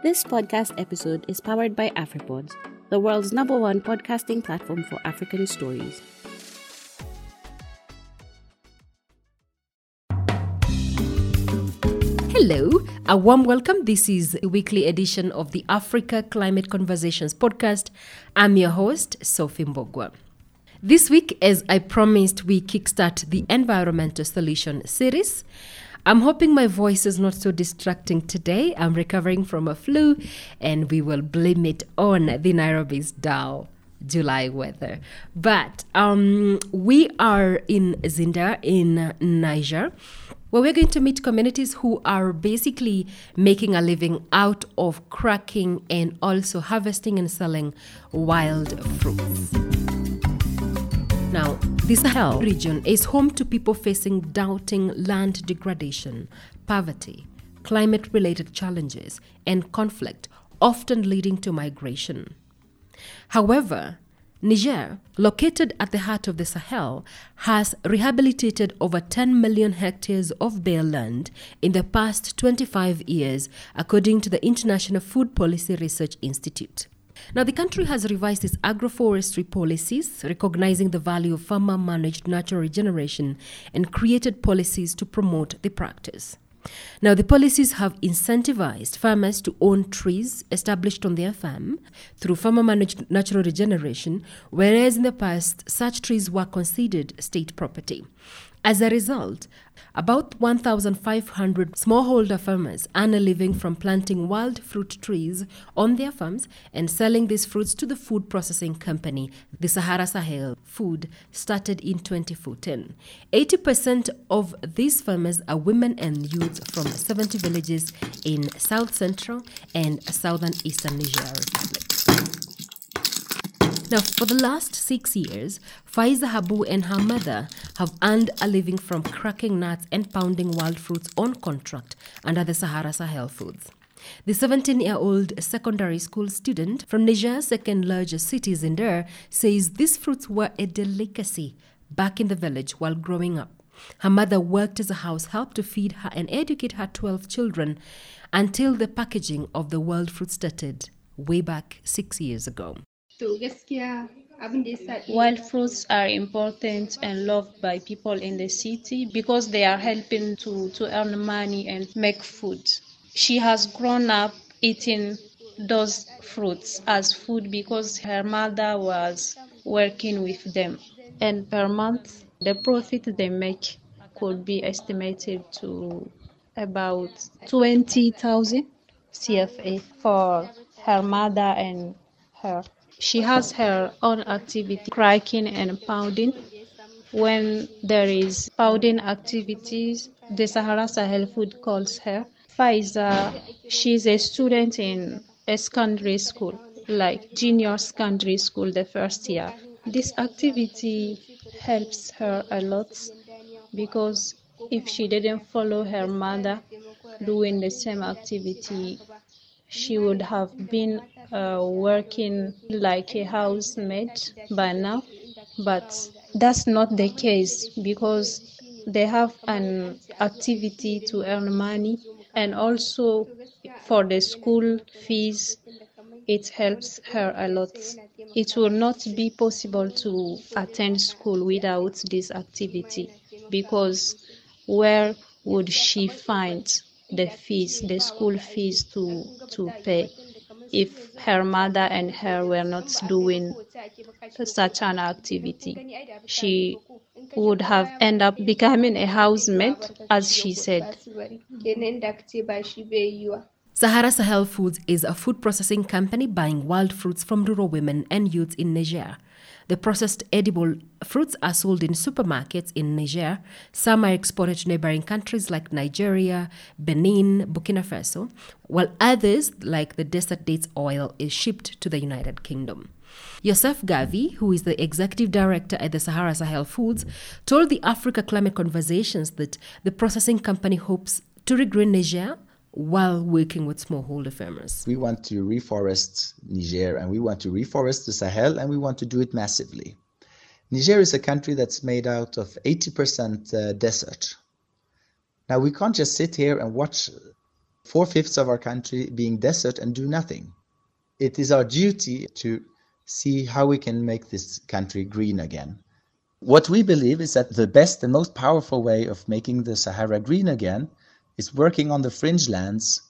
This podcast episode is powered by AfriPods, the world's number one podcasting platform for African stories. Hello, a warm welcome. This is a weekly edition of the Africa Climate Conversations podcast. I'm your host, Sophie Mbugua. This week, as I promised, we kickstart the Environmental Solution series. I'm hoping my voice is not so distracting today. I'm recovering from a flu, and we will blame it on the Nairobi's dull July weather. But um, we are in Zinder in Niger where we're going to meet communities who are basically making a living out of cracking and also harvesting and selling wild fruits. Now, the Sahel region is home to people facing doubting land degradation, poverty, climate related challenges, and conflict, often leading to migration. However, Niger, located at the heart of the Sahel, has rehabilitated over 10 million hectares of bare land in the past 25 years, according to the International Food Policy Research Institute. Now, the country has revised its agroforestry policies, recognizing the value of farmer managed natural regeneration, and created policies to promote the practice. Now, the policies have incentivized farmers to own trees established on their farm through farmer managed natural regeneration, whereas in the past, such trees were considered state property. As a result, about 1,500 smallholder farmers earn a living from planting wild fruit trees on their farms and selling these fruits to the food processing company, the Sahara Sahel Food, started in 2014. 80% of these farmers are women and youth from 70 villages in south central and southern eastern Niger Republic. Now, for the last six years, Faiza Habou and her mother have earned a living from cracking nuts and pounding wild fruits on contract under the Sahara Sahel Foods. The 17 year old secondary school student from Niger's second largest city, Zinder, says these fruits were a delicacy back in the village while growing up. Her mother worked as a house help to feed her and educate her 12 children until the packaging of the wild fruit started way back six years ago. Wild fruits are important and loved by people in the city because they are helping to, to earn money and make food. She has grown up eating those fruits as food because her mother was working with them. And per month, the profit they make could be estimated to about 20,000 CFA for her mother and her. She has her own activity, cracking and pounding. When there is pounding activities, the Sahara Sahel Food calls her. Faiza, she's a student in a secondary school, like junior secondary school, the first year. This activity helps her a lot because if she didn't follow her mother doing the same activity, she would have been uh, working like a housemaid by now, but that's not the case because they have an activity to earn money and also for the school fees it helps her a lot. It will not be possible to attend school without this activity because where would she find the fees the school fees to to pay if her mother and her were not doing such an activity. She would have ended up becoming a housemaid, as she said. Sahara Sahel Foods is a food processing company buying wild fruits from rural women and youths in Niger. The processed edible fruits are sold in supermarkets in Niger. Some are exported to neighboring countries like Nigeria, Benin, Burkina Faso, while others, like the desert dates oil, is shipped to the United Kingdom. Josef Garvi, who is the executive director at the Sahara Sahel Foods, told the Africa Climate Conversations that the processing company hopes to regreen Niger while working with smallholder farmers. We want to reforest Niger and we want to reforest the Sahel and we want to do it massively. Niger is a country that's made out of 80% uh, desert. Now we can't just sit here and watch four fifths of our country being desert and do nothing. It is our duty to see how we can make this country green again. What we believe is that the best and most powerful way of making the Sahara green again is working on the fringe lands,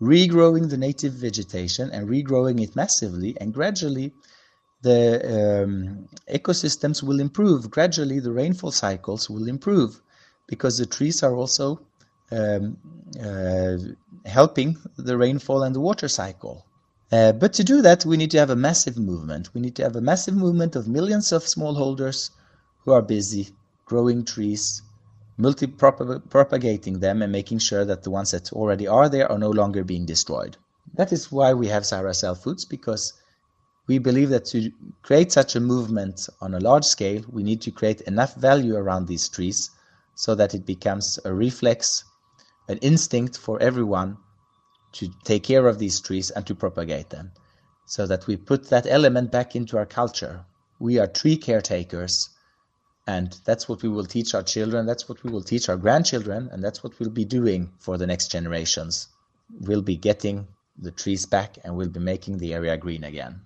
regrowing the native vegetation and regrowing it massively, and gradually the um, ecosystems will improve. Gradually, the rainfall cycles will improve because the trees are also um, uh, helping the rainfall and the water cycle. Uh, but to do that, we need to have a massive movement. We need to have a massive movement of millions of smallholders who are busy growing trees, multi propagating them, and making sure that the ones that already are there are no longer being destroyed. That is why we have Sahara Sahel Foods, because we believe that to create such a movement on a large scale, we need to create enough value around these trees so that it becomes a reflex, an instinct for everyone to take care of these trees and to propagate them so that we put that element back into our culture. We are tree caretakers, and that's what we will teach our children, that's what we will teach our grandchildren, and that's what we'll be doing for the next generations. We'll be getting the trees back and we'll be making the area green again.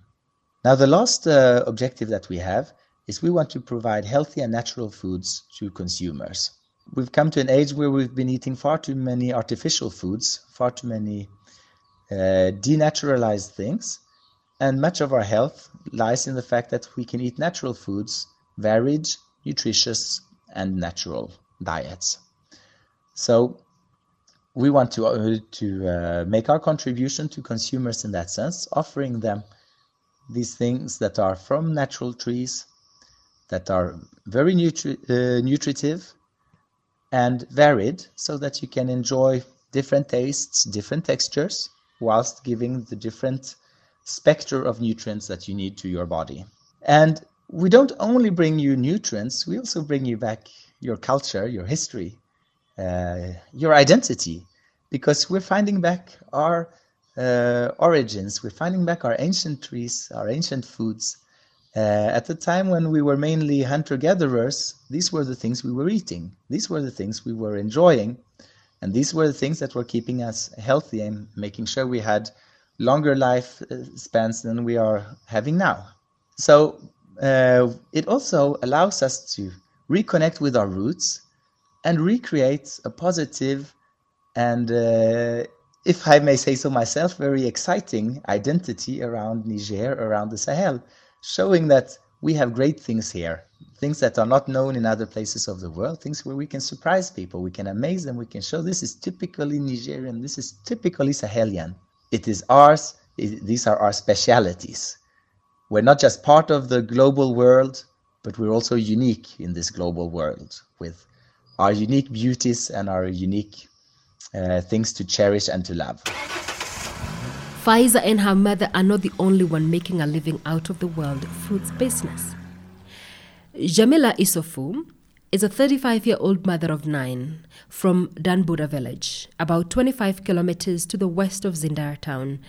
Now, the last uh, objective that we have is we want to provide healthy and natural foods to consumers. We've come to an age where we've been eating far too many artificial foods, far too many uh, denaturalized things. And much of our health lies in the fact that we can eat natural foods, varied, nutritious, and natural diets. So we want to, uh, to uh, make our contribution to consumers in that sense, offering them these things that are from natural trees, that are very nutri- uh, nutritive and varied, so that you can enjoy different tastes, different textures, whilst giving the different spectre of nutrients that you need to your body. And we don't only bring you nutrients, we also bring you back your culture, your history, uh, your identity, because we're finding back our uh, origins, we're finding back our ancient trees, our ancient foods. Uh, at the time when we were mainly hunter gatherers, these were the things we were eating, these were the things we were enjoying. And these were the things that were keeping us healthy and making sure we had longer life uh, spans than we are having now. So uh, it also allows us to reconnect with our roots and recreate a positive and, uh, if I may say so myself, very exciting identity around Niger, around the Sahel, showing that we have great things here things that are not known in other places of the world, things where we can surprise people, we can amaze them, we can show this is typically Nigerian, this is typically Sahelian. It is ours, it, these are our specialities. We're not just part of the global world, but we're also unique in this global world with our unique beauties and our unique uh, things to cherish and to love. Faiza and her mother are not the only one making a living out of the world fruits business. Jamila Isofu is a 35 year old mother of nine from Danbuda village, about 25 kilometers to the west of Zinder town.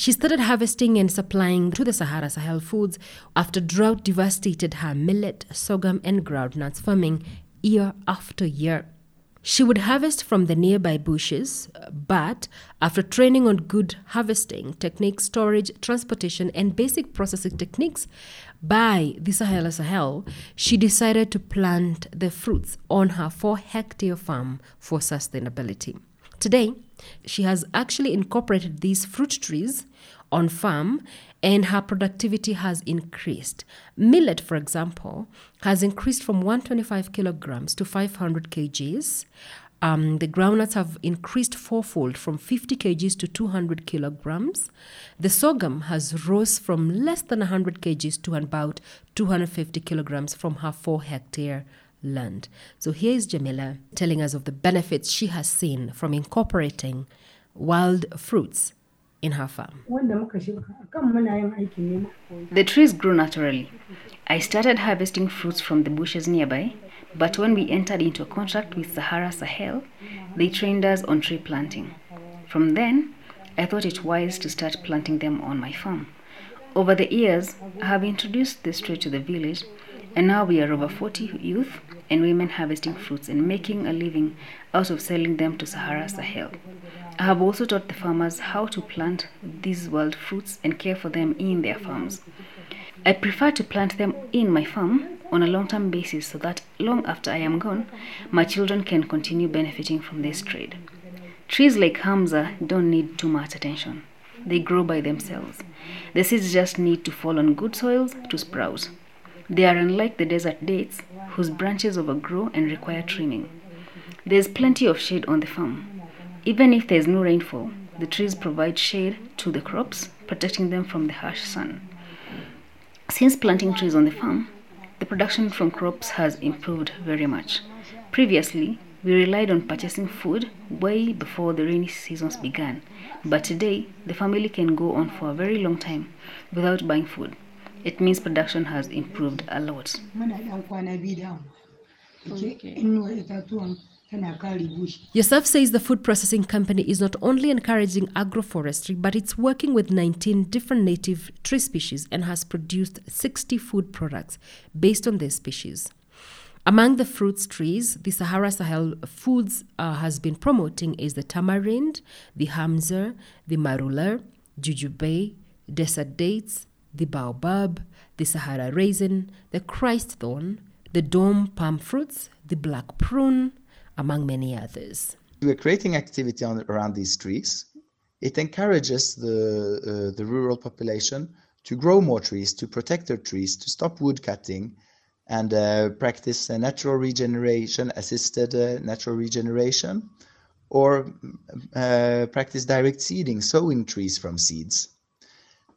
She started harvesting and supplying to the Sahara Sahel foods after drought devastated her millet, sorghum, and groundnuts farming year after year. She would harvest from the nearby bushes, but after training on good harvesting techniques, storage, transportation, and basic processing techniques by the Sahel Sahel, she decided to plant the fruits on her four hectare farm for sustainability. Today, she has actually incorporated these fruit trees on farm and her productivity has increased. Millet, for example, has increased from 125 kilograms to 500 kgs. Um, the groundnuts have increased fourfold from 50 kgs to 200 kilograms. The sorghum has rose from less than 100 kgs to about 250 kilograms from her four hectare land. So here is Jamila telling us of the benefits she has seen from incorporating wild fruits in her farm. The trees grew naturally. I started harvesting fruits from the bushes nearby, but when we entered into a contract with Sahara Sahel, they trained us on tree planting. From then, I thought it wise to start planting them on my farm. Over the years, I have introduced this tree to the village, and now we are over 40 youth and women harvesting fruits and making a living out of selling them to Sahara Sahel. I have also taught the farmers how to plant these wild fruits and care for them in their farms. I prefer to plant them in my farm on a long term basis so that long after I am gone, my children can continue benefiting from this trade. Trees like Hamza don't need too much attention. They grow by themselves. The seeds just need to fall on good soils to sprout. They are unlike the desert dates, whose branches overgrow and require trimming. There's plenty of shade on the farm. Even if there's no rainfall, the trees provide shade to the crops, protecting them from the harsh sun. Since planting trees on the farm, the production from crops has improved very much. Previously, we relied on purchasing food way before the rainy seasons began, but today the family can go on for a very long time without buying food. It means production has improved a lot. muna ɗan kwana biyu da mu ke inuwa itatuwan tana kare bushi Josef says the food processing company is not only encouraging agroforestry, but it's working with 19 different native tree species and has produced 60 food products based on their species. Among the fruits trees, the Sahara Sahel Foods uh, has been promoting is the tamarind, the hamza, the marula, jujube, desert dates, the baobab, the Sahara raisin, the Christ thorn, the doum palm fruits, the black prune, among many others. We're creating activity on, around these trees. It encourages the, uh, the rural population to grow more trees, to protect their trees, to stop wood cutting, and uh, practice uh, natural regeneration, assisted uh, natural regeneration, or uh, practice direct seeding, sowing trees from seeds.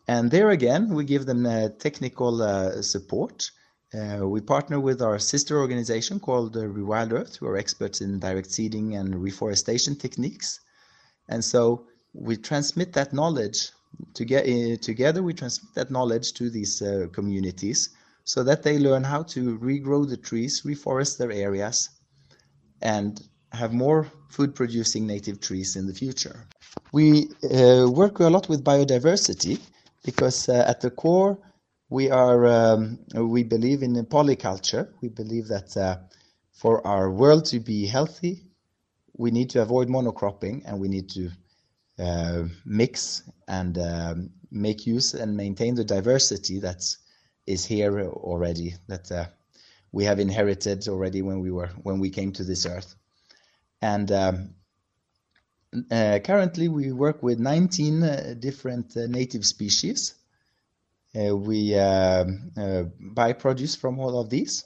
And there again, we give them uh, technical uh, support. Uh, we partner with our sister organization called uh, Rewild Earth, who are experts in direct seeding and reforestation techniques. And so we transmit that knowledge to get, uh, together. We transmit that knowledge to these uh, communities so that they learn how to regrow the trees, reforest their areas, and have more food producing native trees in the future. We uh, work a lot with biodiversity because uh, at the core we are um, we believe in polyculture. We believe that uh, for our world to be healthy, we need to avoid monocropping and we need to uh, mix and um, make use and maintain the diversity that's here already that uh, we have inherited already when we were when we came to this earth and um, currently we work with 19 uh, different uh, native species. Uh, we um, uh, buy produce from all of these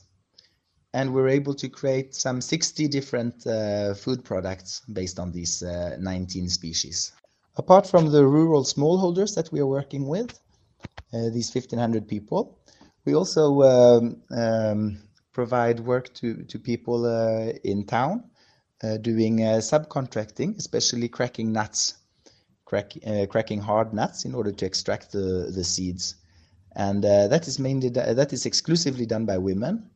and we're able to create some 60 different uh, food products based on these 19 species. Apart from the rural smallholders that we are working with these 1500 people we also um, um, provide work to, to people uh, in town. uh, Uh, doing uh, subcontracting, especially cracking nuts, crack, uh, cracking hard nuts in order to extract the, the seeds. And uh, that is mainly that is exclusively done by women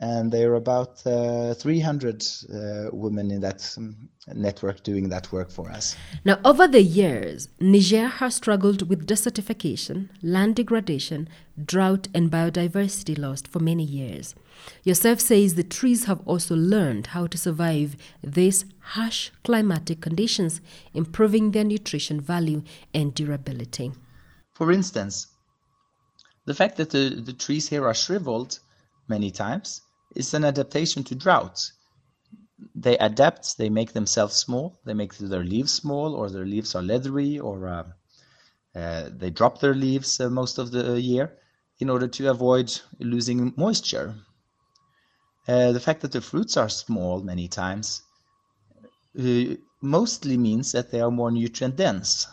and there are about uh, 300 uh, women in that um, network doing that work for us. Now, over the years, Niger has struggled with desertification, land degradation, drought, and biodiversity loss for many years. Josef says the trees have also learned how to survive these harsh climatic conditions, improving their nutrition value and durability. For instance, the fact that the, the trees here are shriveled many times is an adaptation to drought. They adapt, they make themselves small, they make their leaves small, or their leaves are leathery, or uh, uh, they drop their leaves uh, most of the year in order to avoid losing moisture. Uh, the fact that the fruits are small many times uh, mostly means that they are more nutrient dense.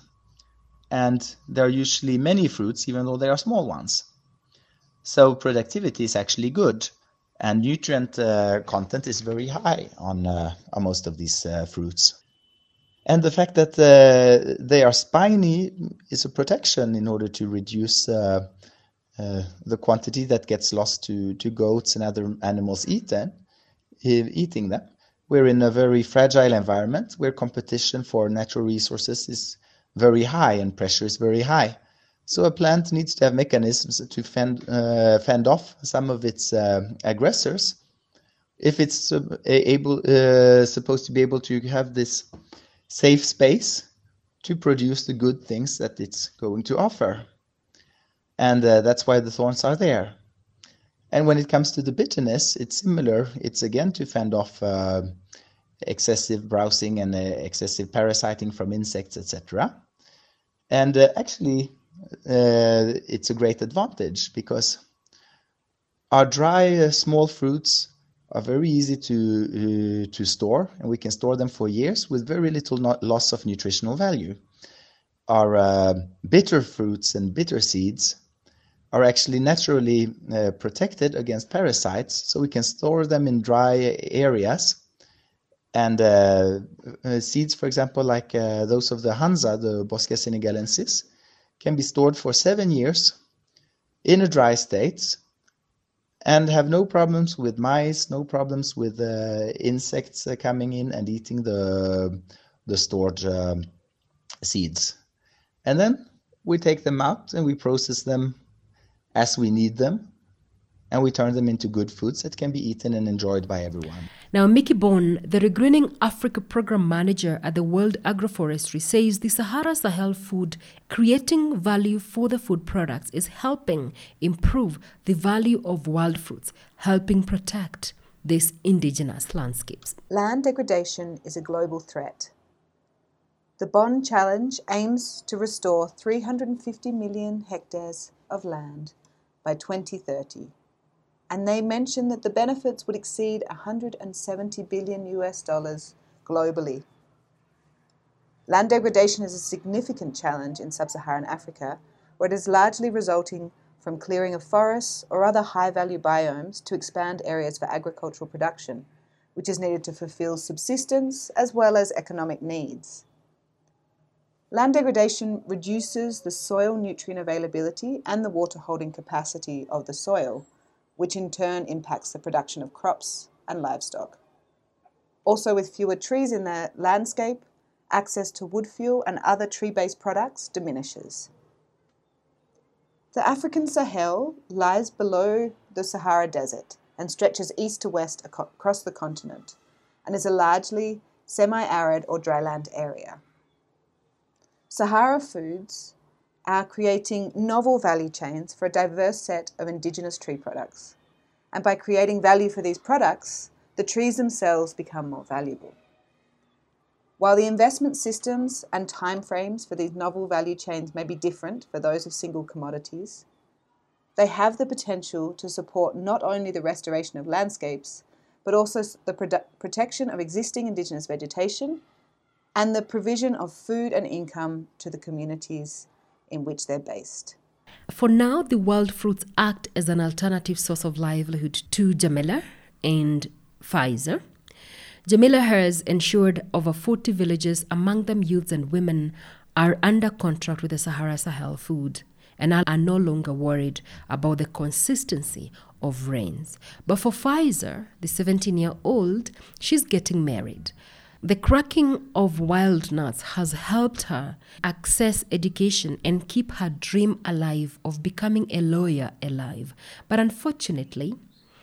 And there are usually many fruits, even though they are small ones. So productivity is actually good and nutrient uh, content is very high on, uh, on most of these uh, fruits. And the fact that they are spiny is a protection in order to reduce the quantity that gets lost to, to goats and other animals eat them, eating them. We're in a very fragile environment where competition for natural resources is very high and pressure is very high. So a plant needs to have mechanisms to fend, uh, fend off some of its uh, aggressors. If it's uh, able, supposed to be able to have this safe space to produce the good things that it's going to offer. And uh, that's why the thorns are there. And when it comes to the bitterness, it's similar. It's again to fend off uh, excessive browsing and uh, excessive parasiting from insects, etc. And uh, actually, uh, it's a great advantage because our dry uh, small fruits are very easy to uh, to store, and we can store them for years with very little loss of nutritional value. Our uh, bitter fruits and bitter seeds are actually naturally uh, protected against parasites, so we can store them in dry areas. And uh, seeds, for example, like those of the Hansa, the Boscia senegalensis, can be stored for seven years in a dry state and have no problems with mice, no problems with uh, insects uh, coming in and eating the the stored um, seeds. And then we take them out and we process them as we need them and we turn them into good foods that can be eaten and enjoyed by everyone. Now, Mieke Bourne, the Regreening Africa program manager at the World Agroforestry, says the Sahara Sahel food creating value for the food products is helping improve the value of wild fruits, helping protect these indigenous landscapes. Land degradation is a global threat. The Bonn Challenge aims to restore 350 million hectares of land by 2030 and they mentioned that the benefits would exceed 170 billion US dollars globally. Land degradation is a significant challenge in sub Saharan Africa, where it is largely resulting from clearing of forests or other high value biomes to expand areas for agricultural production, which is needed to fulfill subsistence as well as economic needs. Land degradation reduces the soil nutrient availability and the water holding capacity of the soil, which in turn impacts the production of crops and livestock. Also, with fewer trees in the landscape, access to wood fuel and other tree based products diminishes. The African Sahel lies below the Sahara Desert and stretches east to west across the continent and is a largely semi arid or dryland area. Sahara foods are creating novel value chains for a diverse set of indigenous tree products. And by creating value for these products, the trees themselves become more valuable. While the investment systems and timeframes for these novel value chains may be different for those of single commodities, they have the potential to support not only the restoration of landscapes, but also the produ- protection of existing Indigenous vegetation and the provision of food and income to the communities in which they're based. For now, the wild fruits act as an alternative source of livelihood to Jamila and Faiza. Jamila has ensured over 40 villages, among them youths and women, are under contract with the Sahara Sahel food and are no longer worried about the consistency of rains. But for Faiza, the 17 year old, she's getting married. The cracking of wild nuts has helped her access education and keep her dream alive of becoming a lawyer alive. But unfortunately,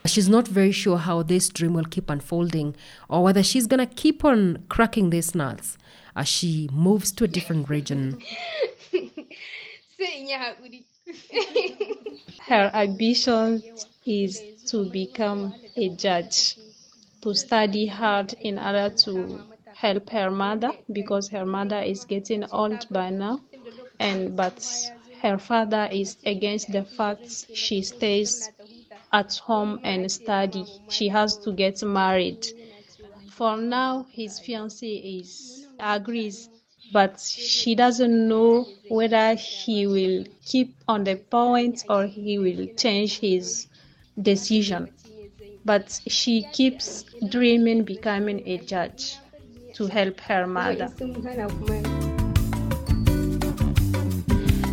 she's not very sure how this dream will keep unfolding or whether she's going to keep on cracking these nuts as she moves to a different region. her ambition is to become a judge to study hard in order to help her mother because her mother is getting old by now. And but her father is against the fact she stays at home and study. She has to get married. For now his fiancée is agrees but she doesn't know whether he will keep on the point or he will change his decision but she keeps dreaming becoming a judge to help her mother.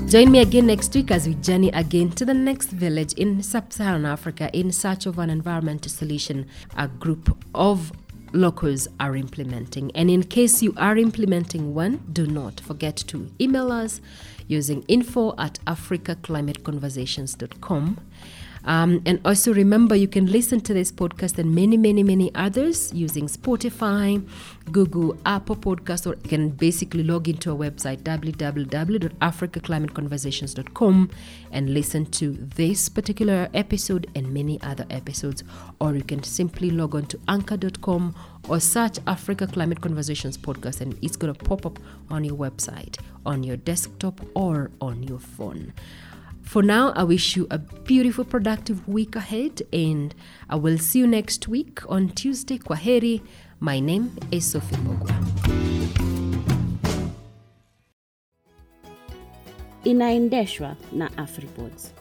Join me again next week as we journey again to the next village in sub Saharan Africa in search of an environmental solution a group of locals are implementing. And in case you are implementing one, do not forget to email us using info at africaclimateconversations.com Um, and also remember, you can listen to this podcast and many, many, many others using Spotify, Google, Apple Podcast, or you can basically log into our website www.africaclimateconversations.com and listen to this particular episode and many other episodes. Or you can simply log on to anchor.com or search Africa Climate Conversations podcast, and it's going to pop up on your website, on your desktop, or on your phone. For now, I wish you a beautiful, productive week ahead, and I will see you next week on Tuesday. Kwaheri. My name is Sophie Mogwa. inaendeshwa na afripods